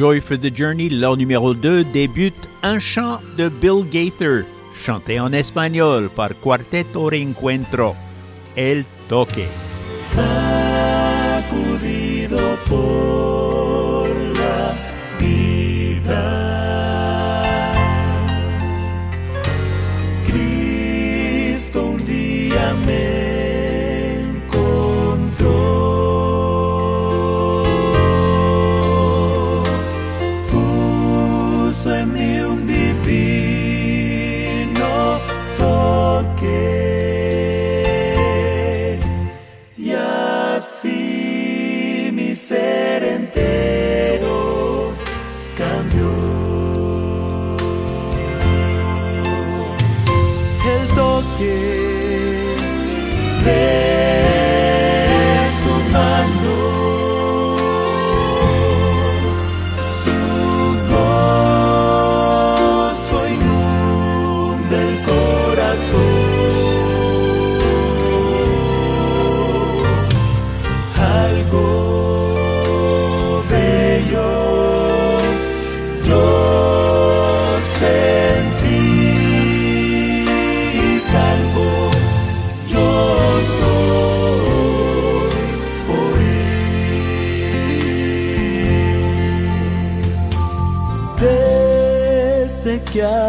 Joy for the Journey, leur numéro 2, débute un chant de Bill Gaither, chanté en espagnol par Cuarteto Reencuentro, El Toque.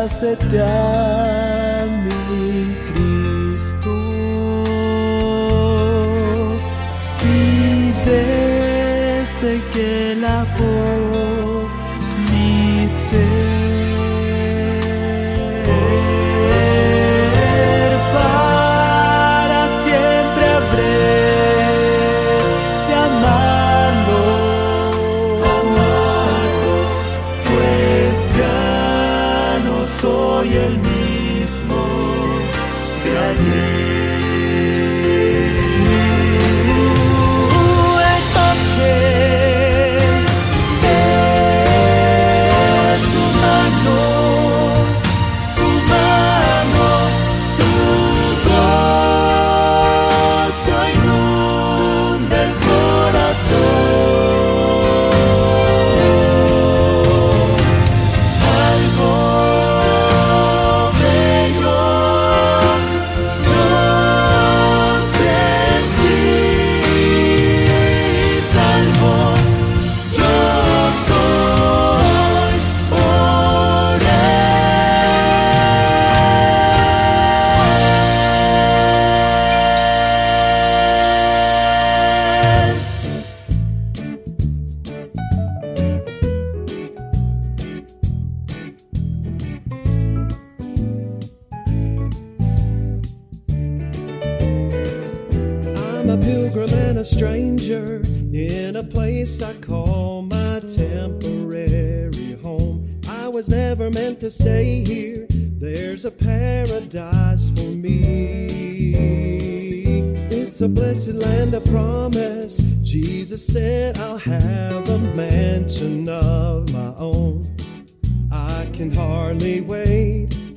abrázate a mí, Cristo, y desde que la voz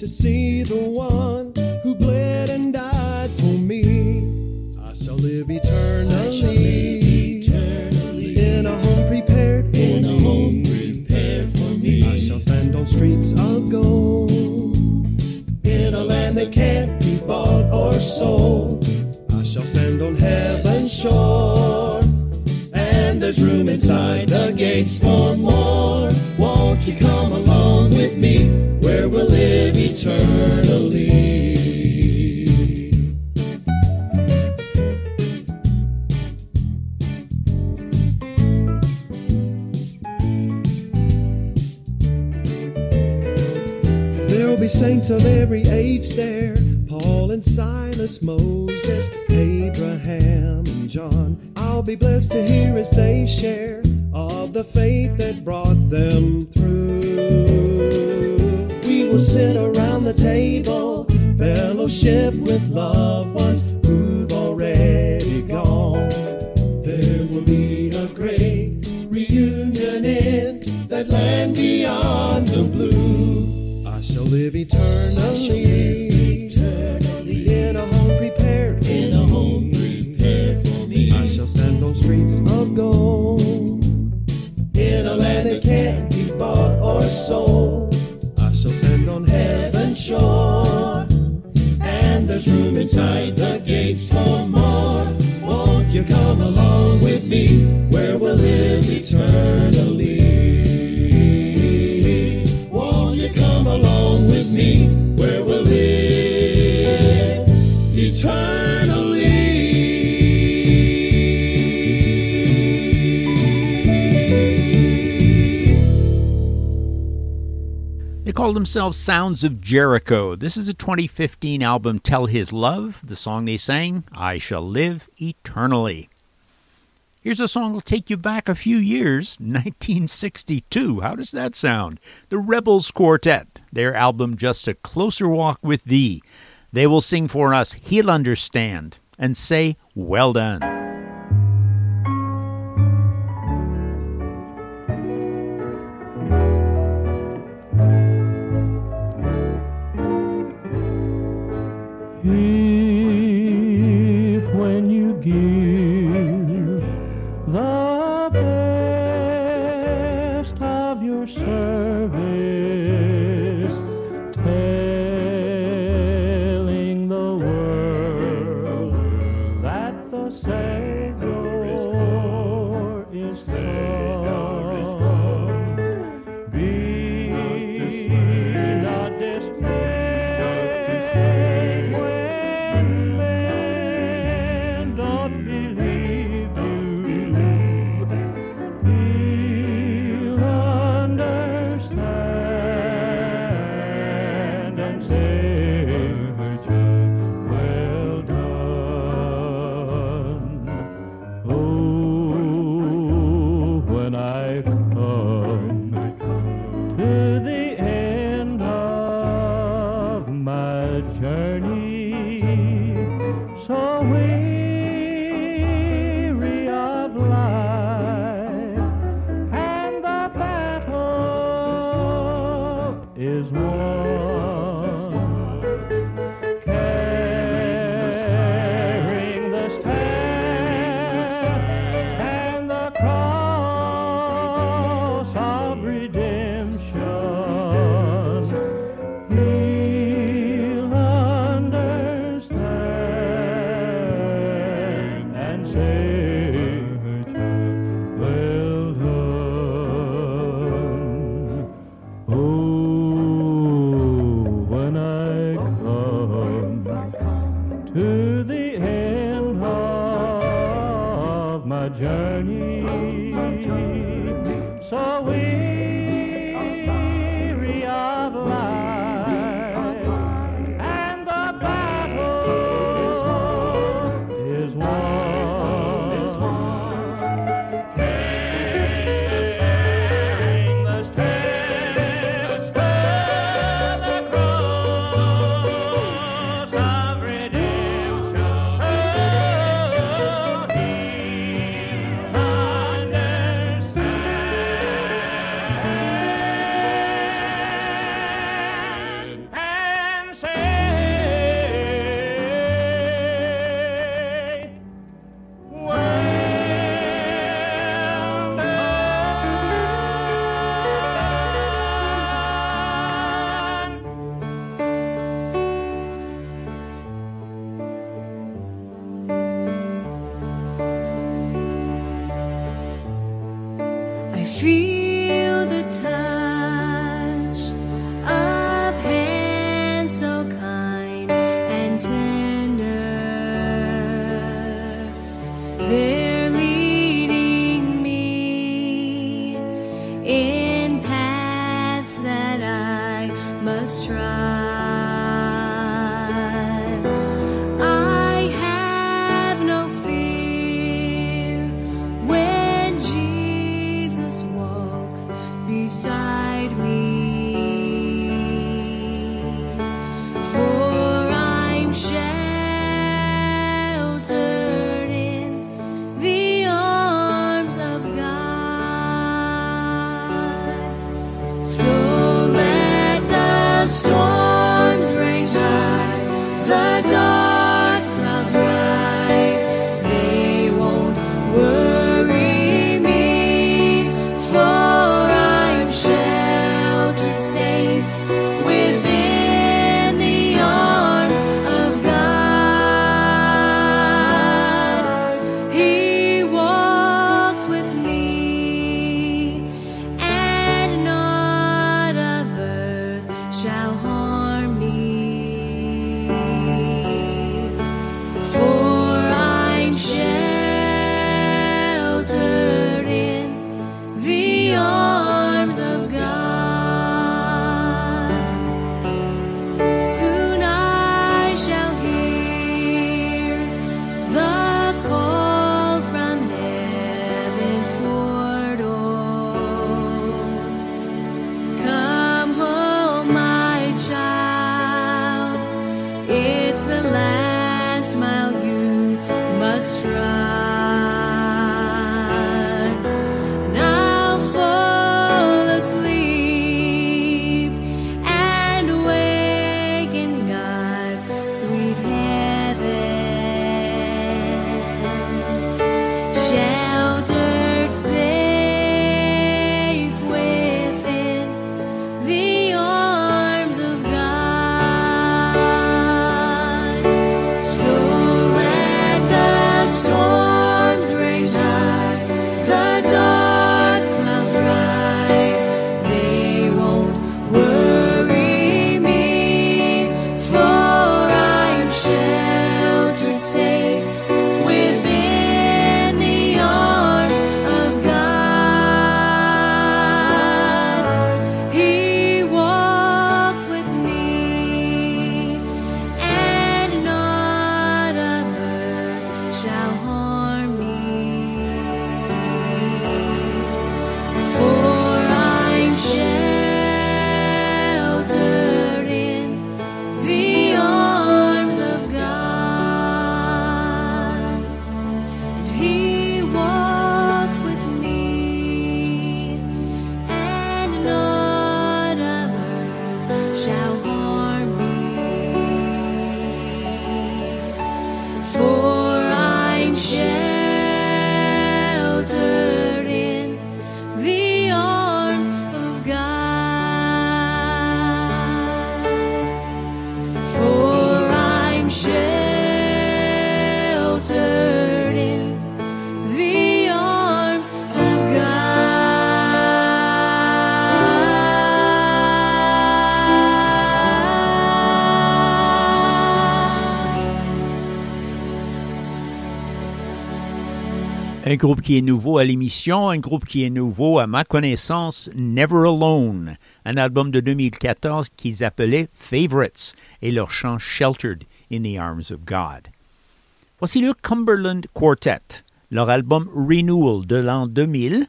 to see the one who bled and died for me. I shall live eternally, in a home prepared for me. I shall stand on streets of gold in a land that can't be bought or sold. I shall stand on heaven's shore, there's room inside the gates for more. Won't you come along with me where we'll live eternally? There'll be saints of every age there Paul and Silas, Moses, be blessed to hear as they share of the faith that brought them through. We will sit around the table, fellowship with loved ones Come along with me where we'll live eternally? Won't you come along with me where we'll live eternally? Call themselves Sounds of Jericho. This is a 2015 album, Tell His Love. The song they sang, I Shall Live Eternally. Here's a song that'll take you back a few years, 1962. How does that sound? The Rebels Quartet, their album Just a Closer Walk with Thee. They will sing for us He'll Understand and say, Well done. Un groupe qui est nouveau à l'émission, un groupe qui est nouveau à ma connaissance, Never Alone, un album de 2014 qu'ils appelaient Favorites et leur chant Sheltered in the Arms of God. Voici le Cumberland Quartet, leur album Renewal de l'an 2000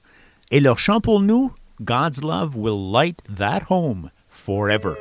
et leur chant pour nous, God's Love Will Light That Home Forever.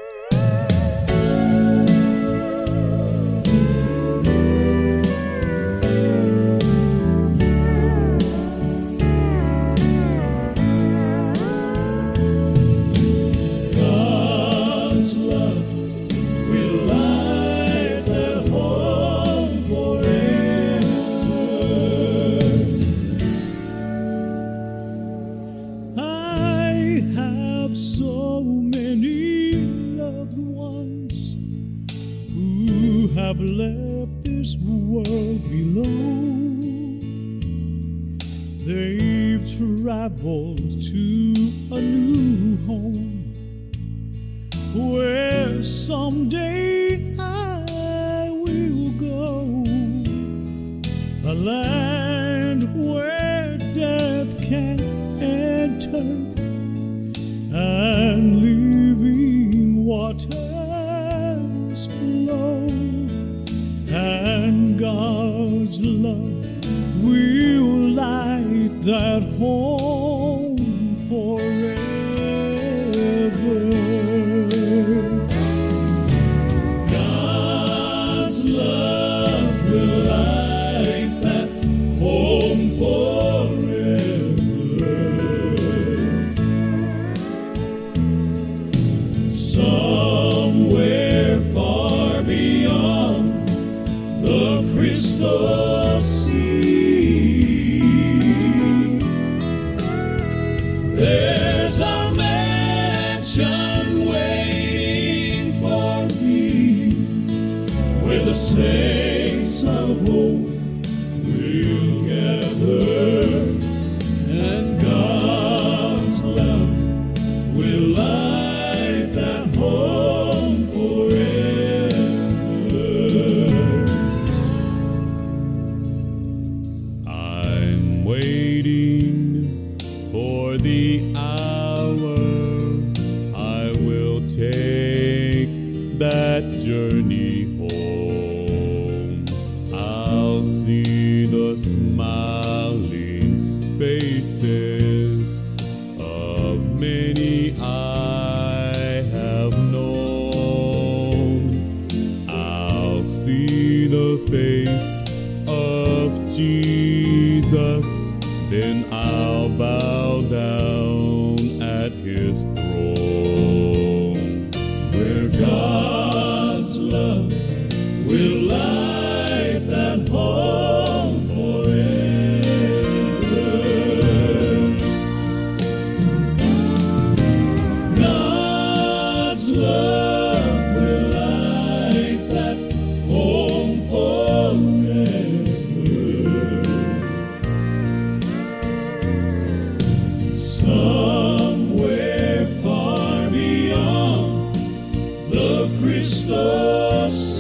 Crystal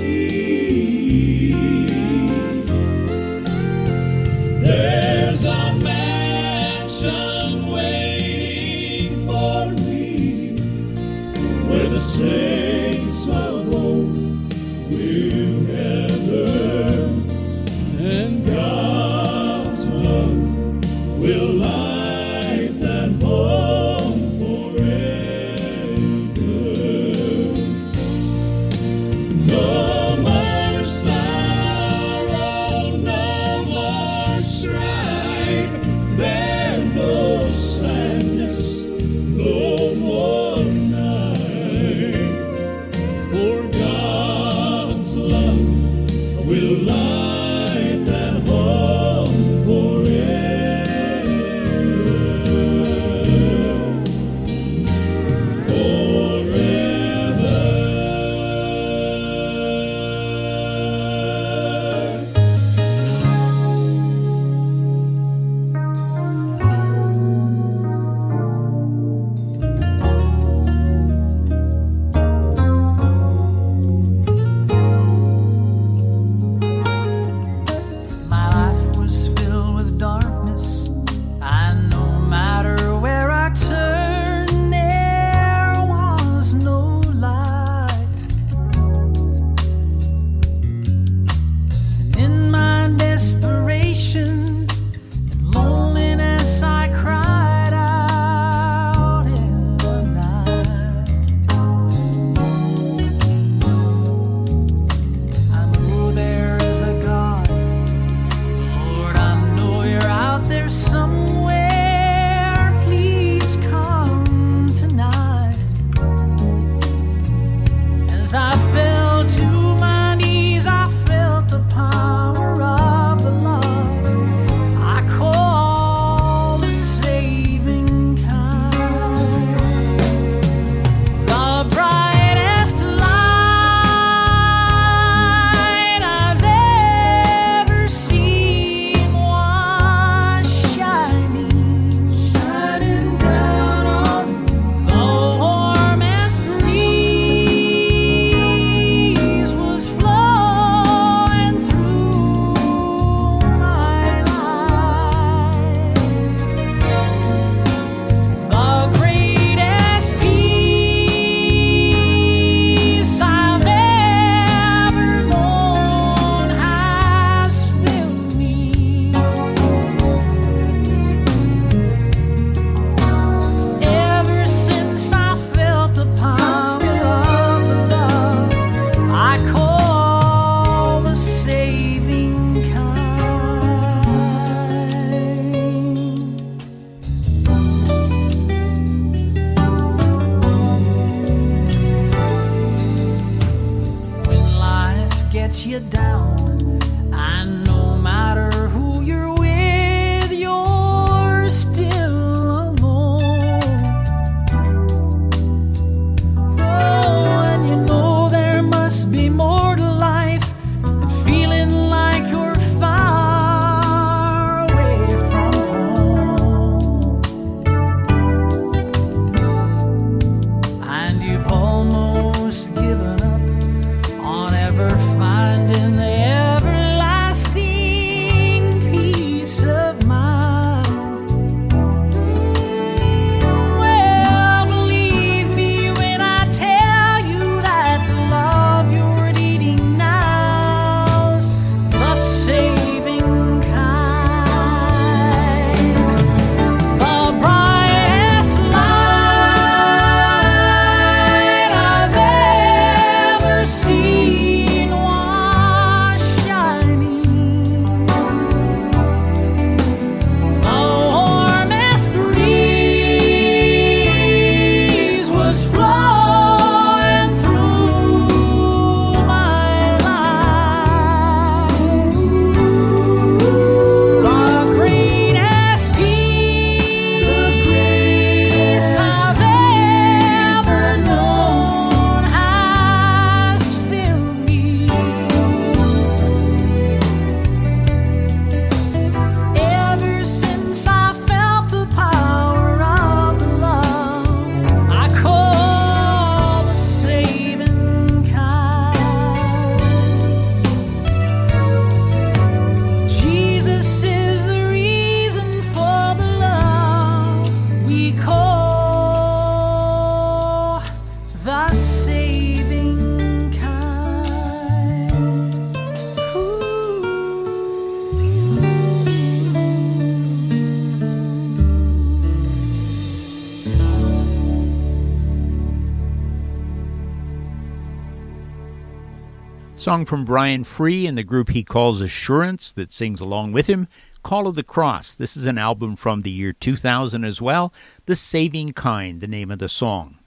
song from Brian Free and the group he calls Assurance that sings along with him. Call of the Cross. This is an album from the year 2000 as well. The Saving Kind, the name of the song.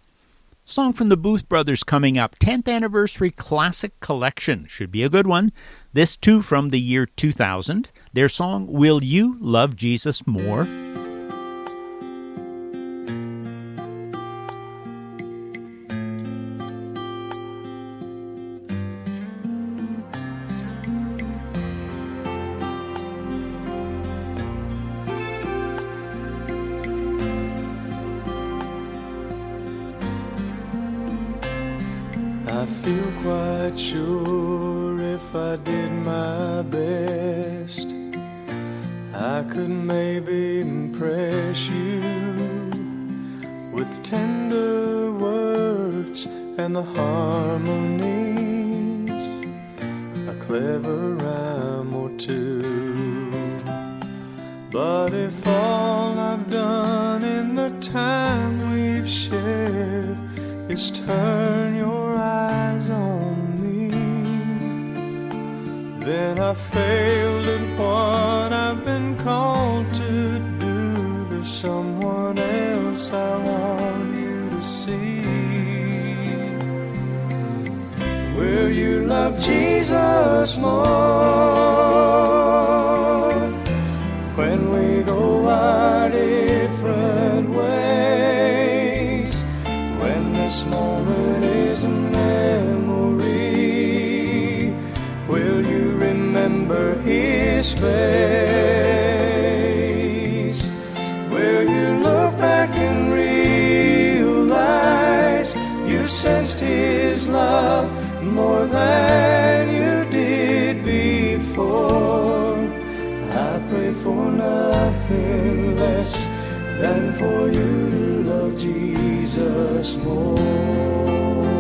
Song from the Booth Brothers coming up. 10th Anniversary Classic Collection. Should be a good one. This too from the year 2000. Their song, Will You Love Jesus More? you sensed His love more than you did before. I pray for nothing less than for you to love Jesus more.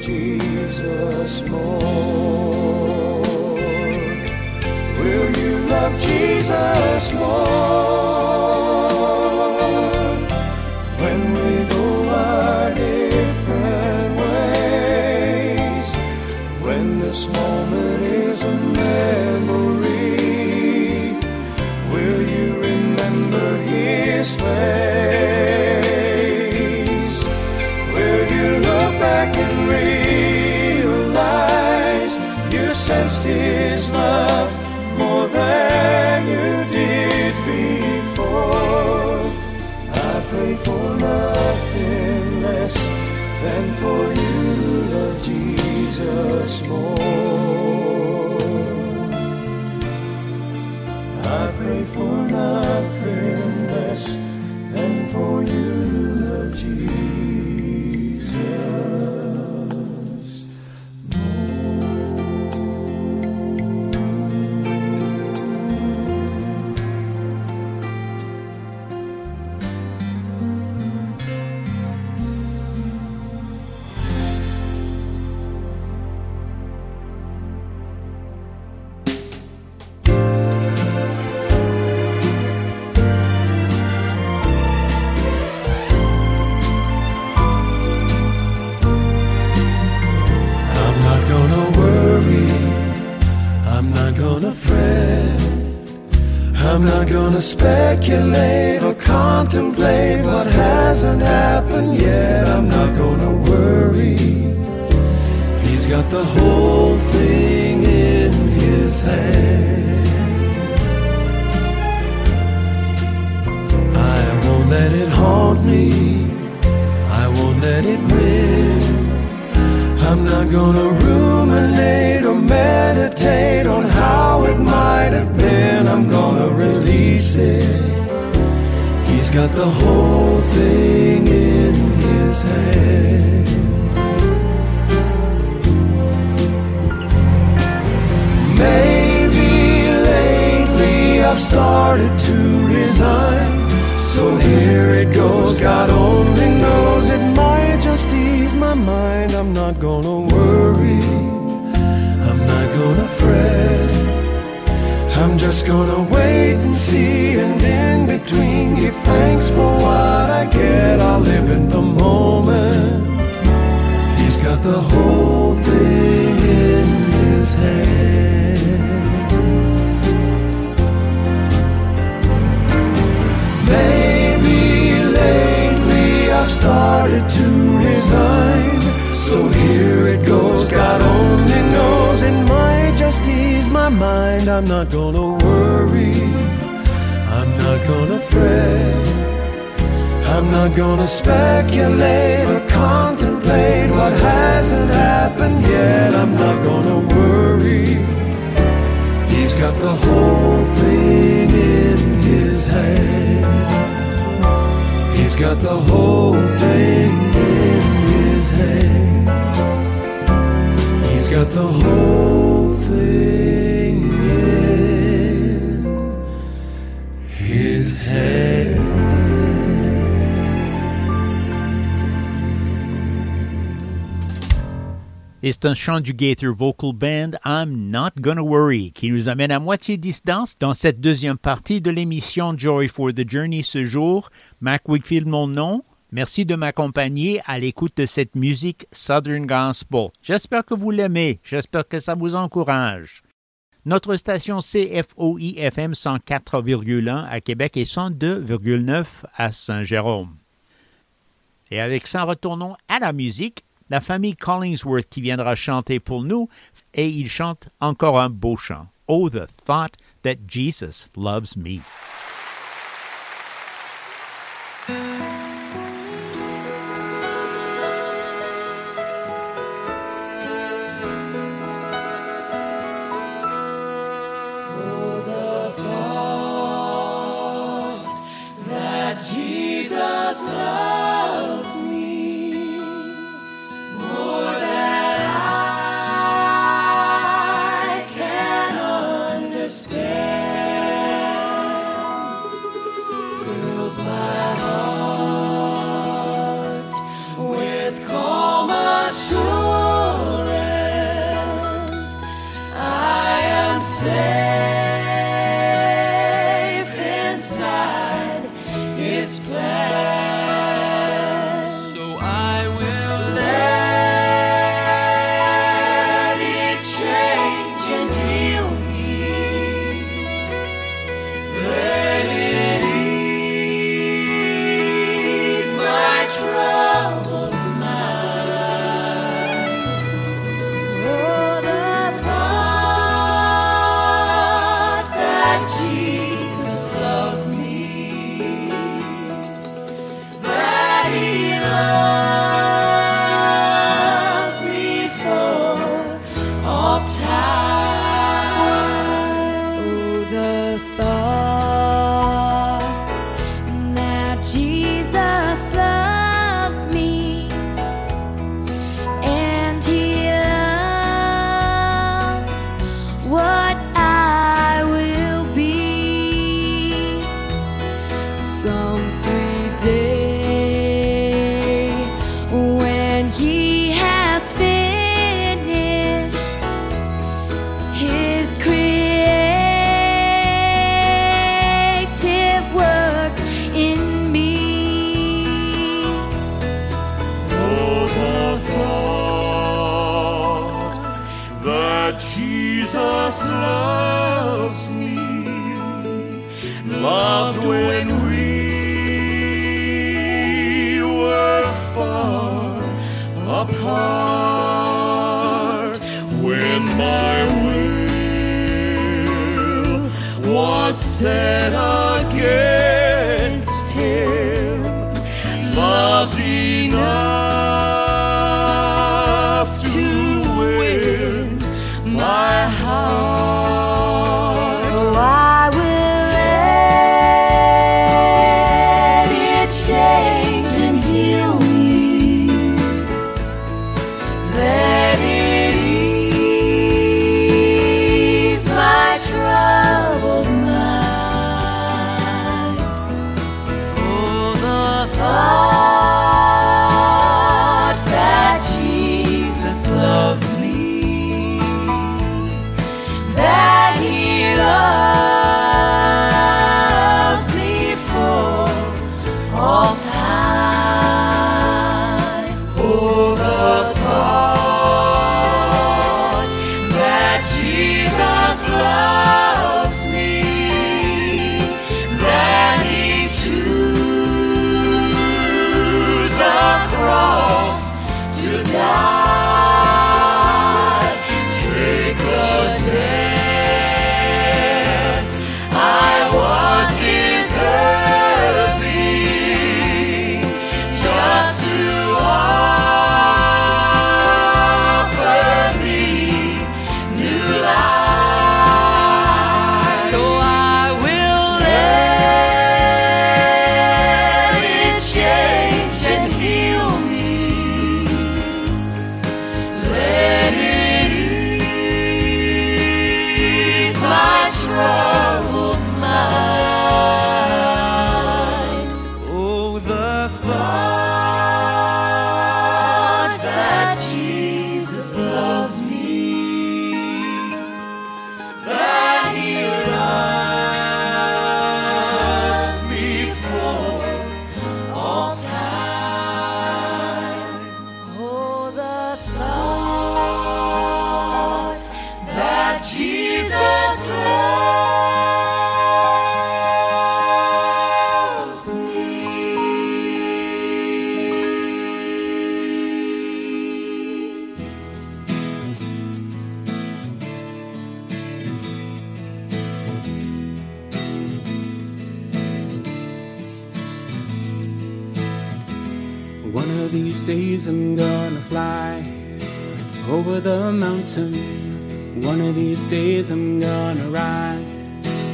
Jesus more? Will you love Jesus more? and for you love Jesus more. I pray for now. Speculate or contemplate what hasn't happened yet. I'm not gonna worry. He's got the whole thing in his hand. I won't let it haunt me. I won't let it win. I'm not gonna ruminate it. He's got the whole thing in his hand. Maybe lately I've started to resign. So here it goes, God only knows it just gonna wait and see, and in between, give thanks for what I get. I'll live in the moment. He's got the whole thing in his hand. Maybe lately I've started to resign. So here it goes, God only knows it might just ease my mind. I'm not gonna worry, I'm not gonna fret. I'm not gonna speculate or contemplate what hasn't happened yet. I'm not gonna worry. He's got the whole thing in his hand. He's got the whole thing got the. Et c'est un chant du Gaither Vocal Band, I'm Not Gonna Worry, qui nous amène à moitié distance dans cette deuxième partie de l'émission Joy for the Journey ce jour. Mac Wigfield, mon nom. Merci de m'accompagner à l'écoute de cette musique Southern Gospel. J'espère que vous l'aimez. J'espère que ça vous encourage. Notre station CFOI FM 104,1 à Québec et 102,9 à Saint-Jérôme. Et avec ça, retournons à la musique. La famille Collingsworth qui viendra chanter pour nous et il chante encore un beau chant. Oh, the thought that Jesus loves me. Jesus of these days I'm gonna fly over the mountain. One of these days I'm gonna ride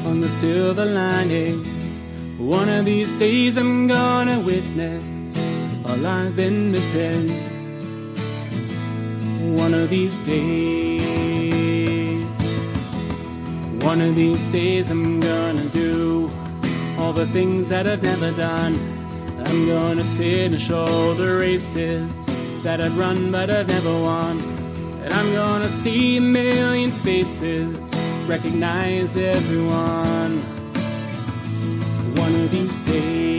on the silver lining. One of these days I'm gonna witness all I've been missing. One of these days, one of these days I'm gonna do all the things that I've never done. I'm gonna finish all the races that I've run but I've never won. And I'm gonna see a million faces, recognize everyone. One of these days.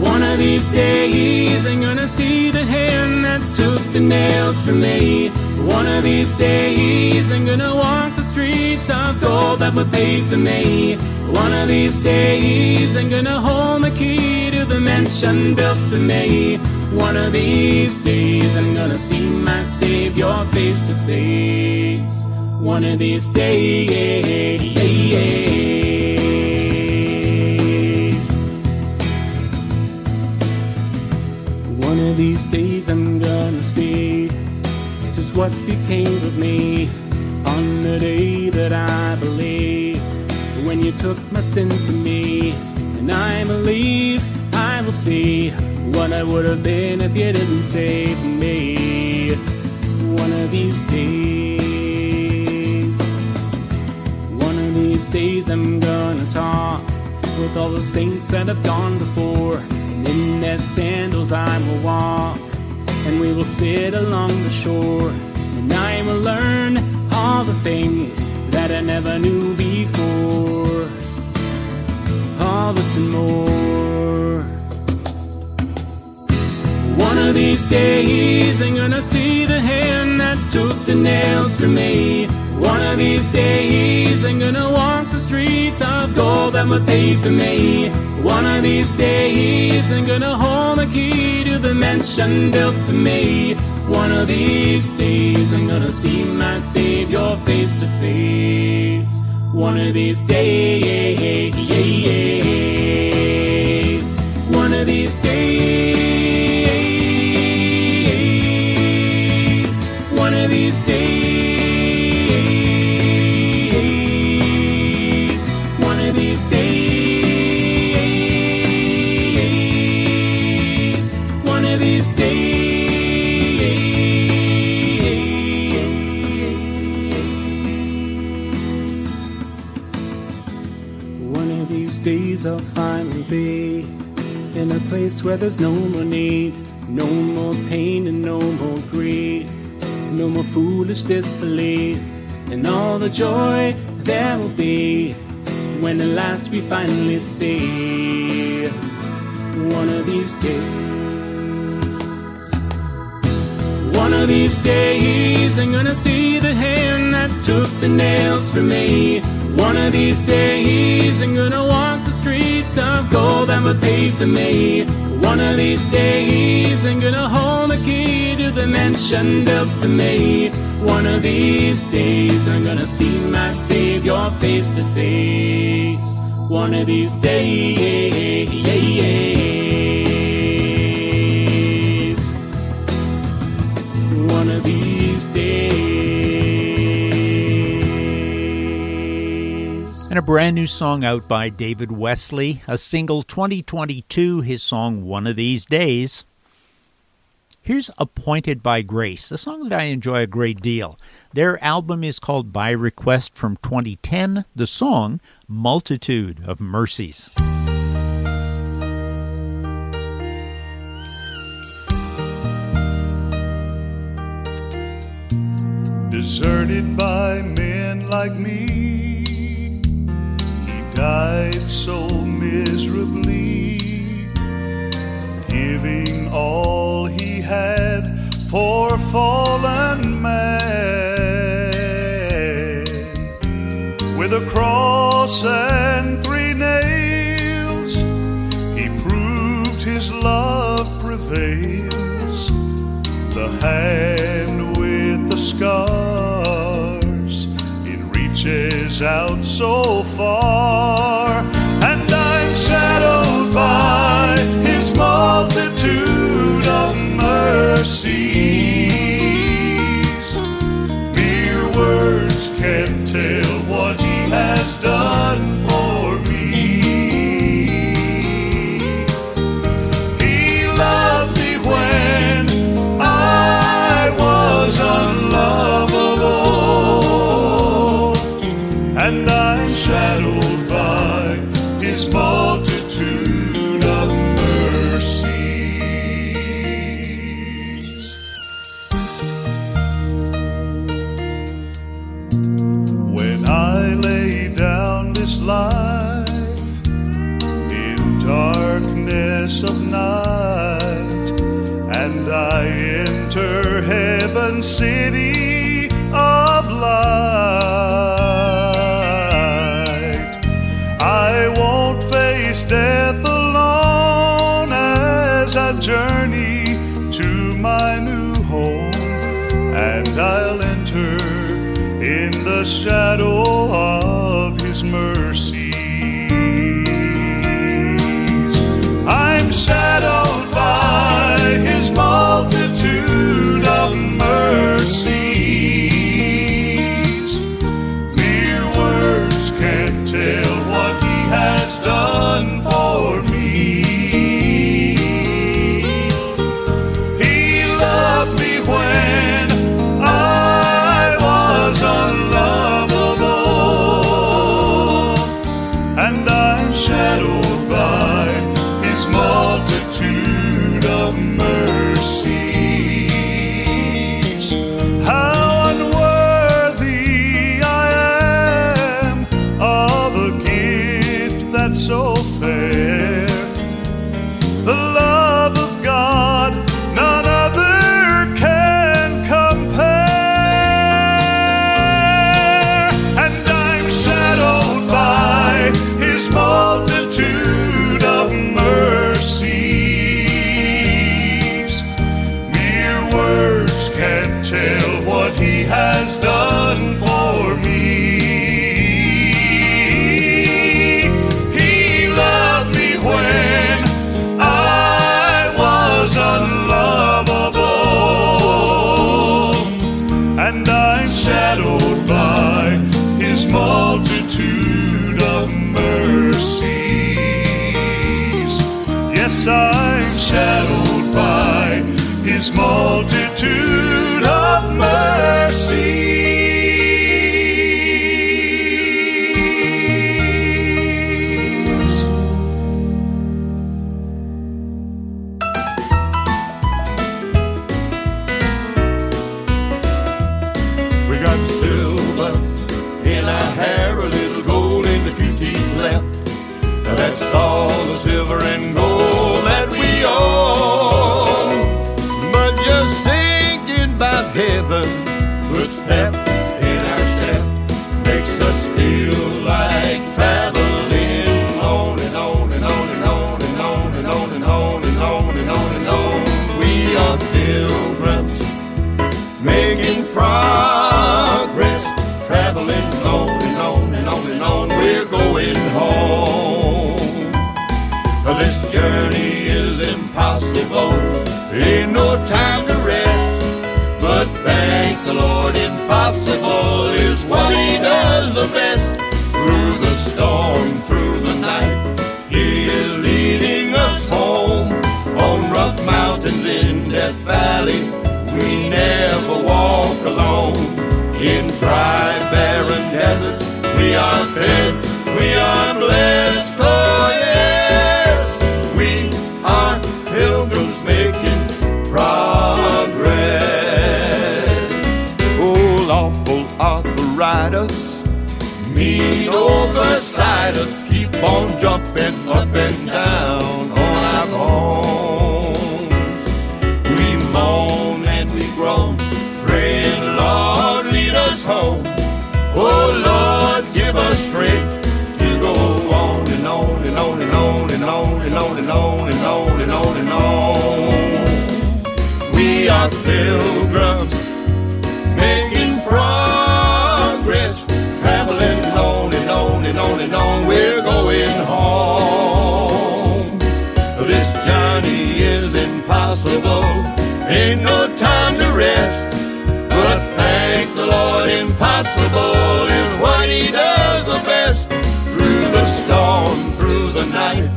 One of these days, I'm gonna see the hand that took the nails from me. One of these days, I'm gonna walk the streets of gold that were paved for me. One of these days, I'm gonna hold the key to the mansion built for me. One of these days, I'm gonna see my Savior face to face. One of these days. One of these days I'm gonna see just what became of me on the day that I believe when you took my sin from me. And I believe I will see what I would have been if you didn't save me. One of these days, one of these days I'm gonna talk with all the saints that have gone before. And in their sandals I will walk, and we will sit along the shore. And I will learn all the things that I never knew before. All this and more. One of these days I'm gonna see the hand that took the nails from me. One of these days I'm gonna walk the streets of gold that were paved for me. One of these days I'm gonna hold the key to the mansion built for me. One of these days I'm gonna see my Savior face to face. One of these days, one of these place where there's no more need, no more pain and no more grief, no more foolish disbelief, and all the joy there will be when at last we finally see one of these days. One of these days I'm gonna see the hand that took the nails from me. One of these days I'm gonna walk the streets of gold that were paved for me. One of these days I'm gonna hold the key to the mansion built for me. One of these days I'm gonna see my Savior face to face. One of these days. One of these days. And a brand new song out by David Wesley, a single 2022, his song One of These Days. Here's Appointed by Grace, a song that I enjoy a great deal. Their album is called By Request from 2010, the song Multitude of Mercies. deserted by men like me. Died so miserably, giving all he had for fallen man. With a cross and three nails, he proved his love prevails the hand with the scars it reaches out so far shadowed by His multitude In dry, barren deserts, we are fed, what He does the best. Through the storm, through the night,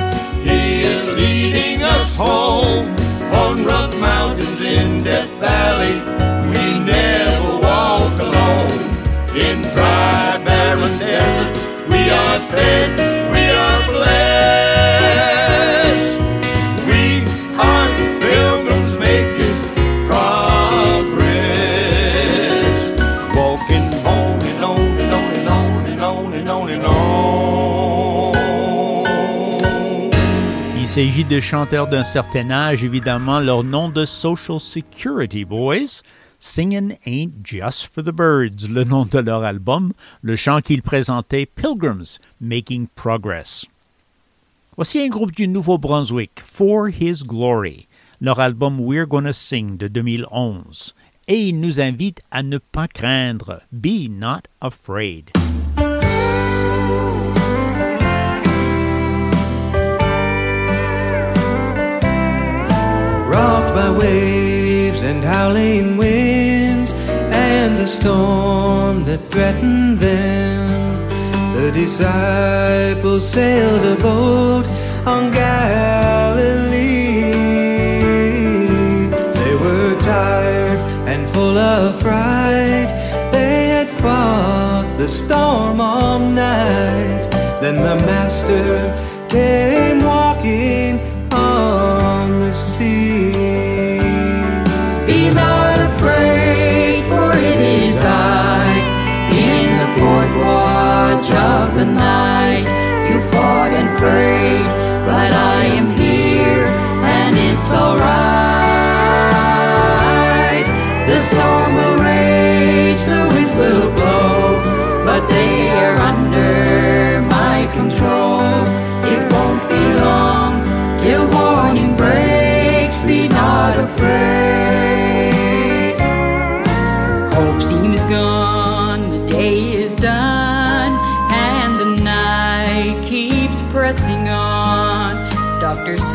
He is leading us home. On rough mountains in Death Valley, we never walk alone. In dry, barren deserts, we are fed, De chanteurs d'un certain âge, évidemment, leur nom de Social Security Boys. Singin' Ain't Just for the Birds, le nom de leur album, le chant qu'ils présentaient Pilgrims Making Progress. Voici un groupe du Nouveau-Brunswick, For His Glory, leur album We're Gonna Sing de 2011. Et ils nous invitent à ne pas craindre, Be Not Afraid. Rocked by waves and howling winds and the storm that threatened them. The disciples sailed a boat on Galilee. They were tired and full of fright. They had fought the storm all night. Then the Master came walking of the night, you fought and prayed, but I am here, and it's alright.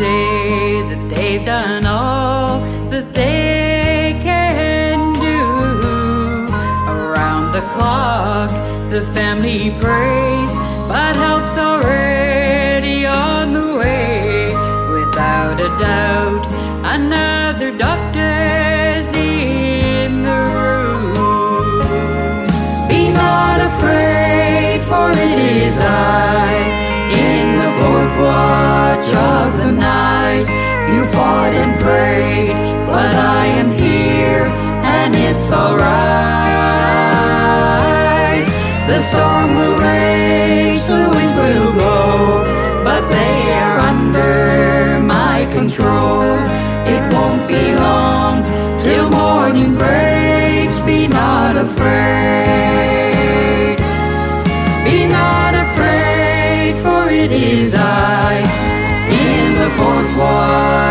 Say that they've done all that they can do. Around the clock, the family prays, but help's already on the way. Without a doubt, another doctor's night, you fought and prayed, but I am here, and it's alright. The storm will rage, the winds will blow, but they are under my control. It won't be long till morning breaks. Be not afraid. Be not afraid, for it is I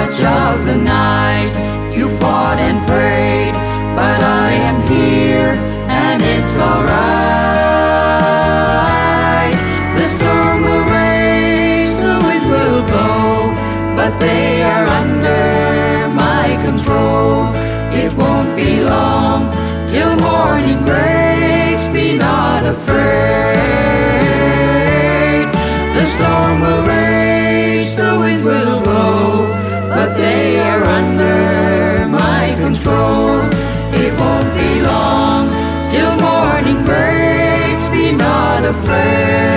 watch of the night. You fought and prayed, but I am here, and it's alright. The storm will rage, the winds will blow, but they are under my control. It won't be long till morning breaks. Be not afraid. The storm will rage, the winds will blow under my control. It won't be long till morning breaks. Be not afraid.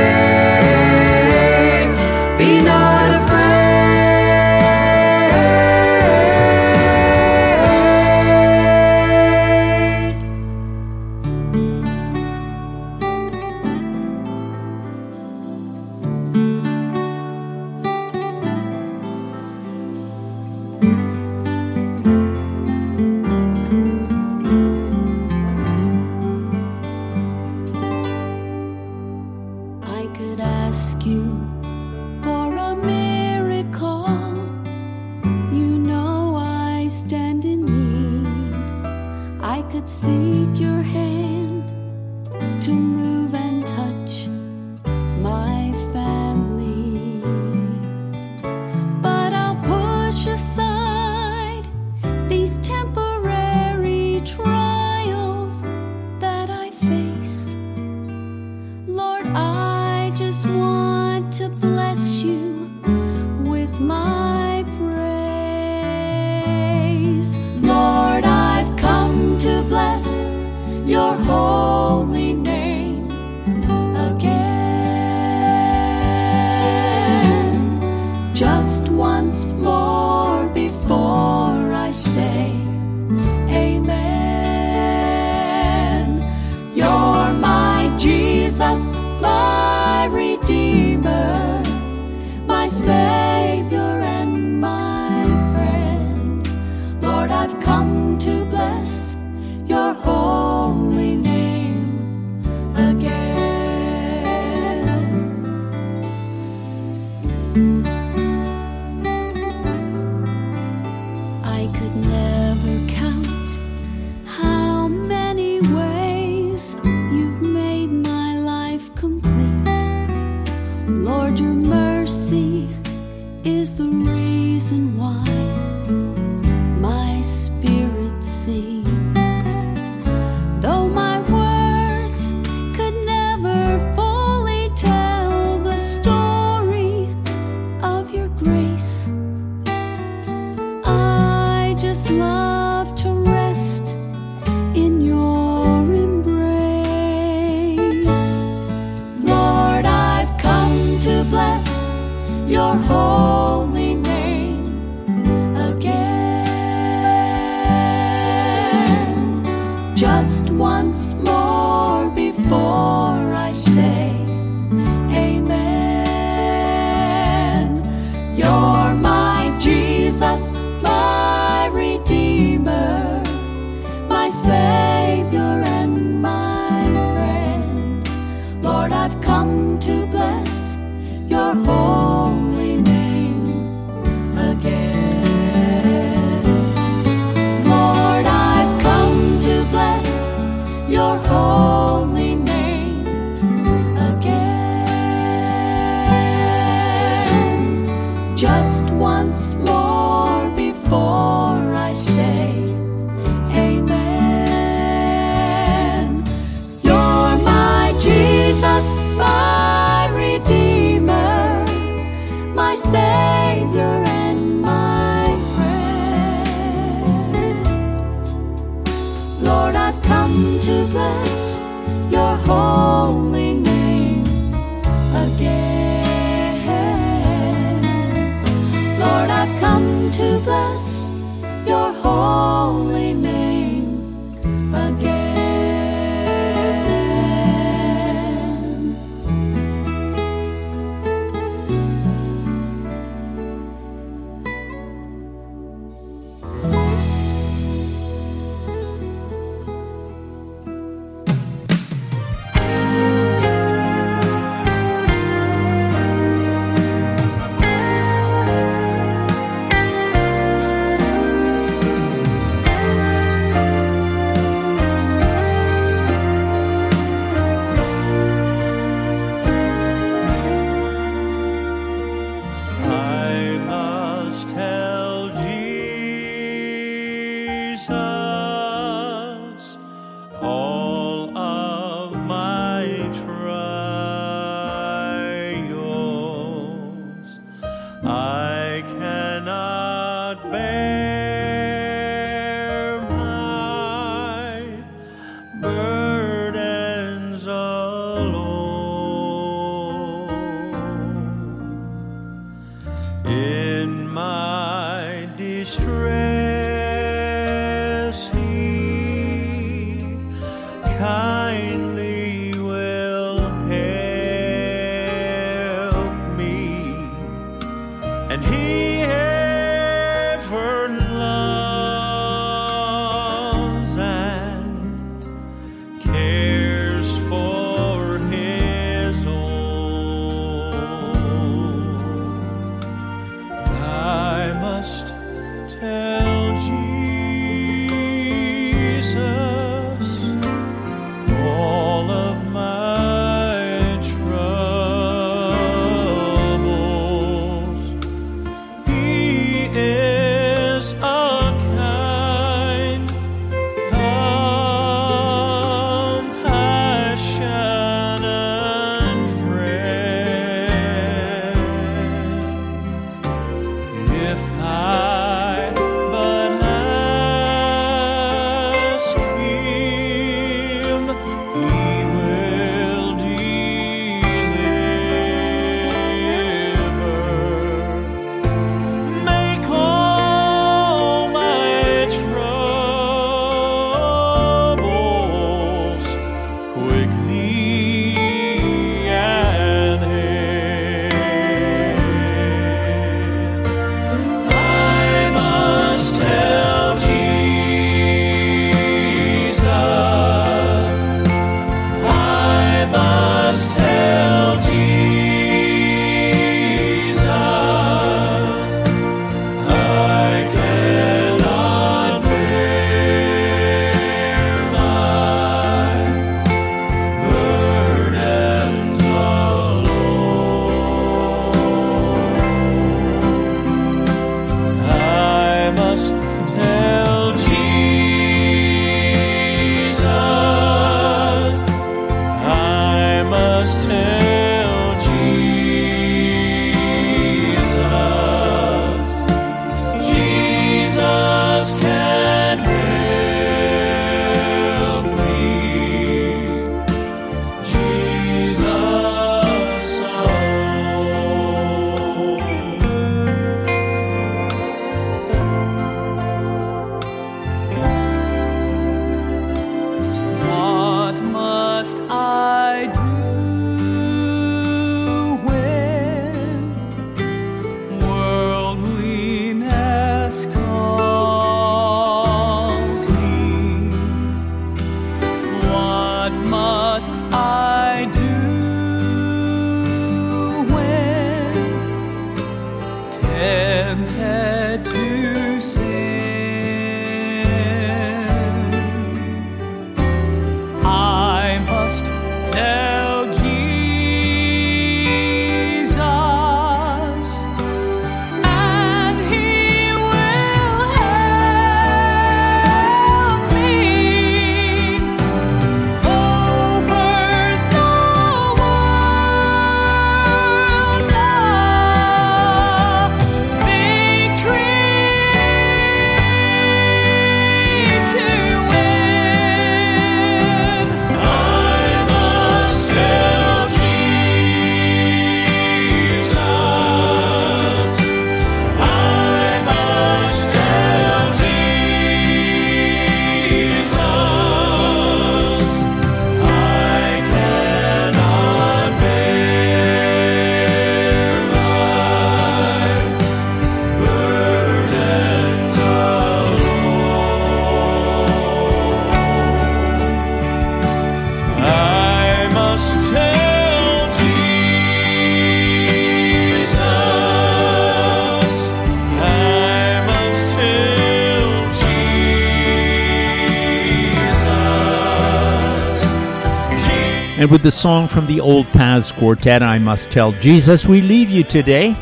With the song from the Old Paths Quartet, I Must Tell Jesus, we leave you today.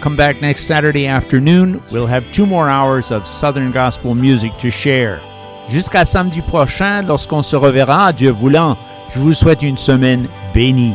Come back next Saturday afternoon. We'll have two more hours of Southern Gospel music to share. Jusqu'à samedi prochain, lorsqu'on se reverra, Dieu voulant, je vous souhaite une semaine bénie.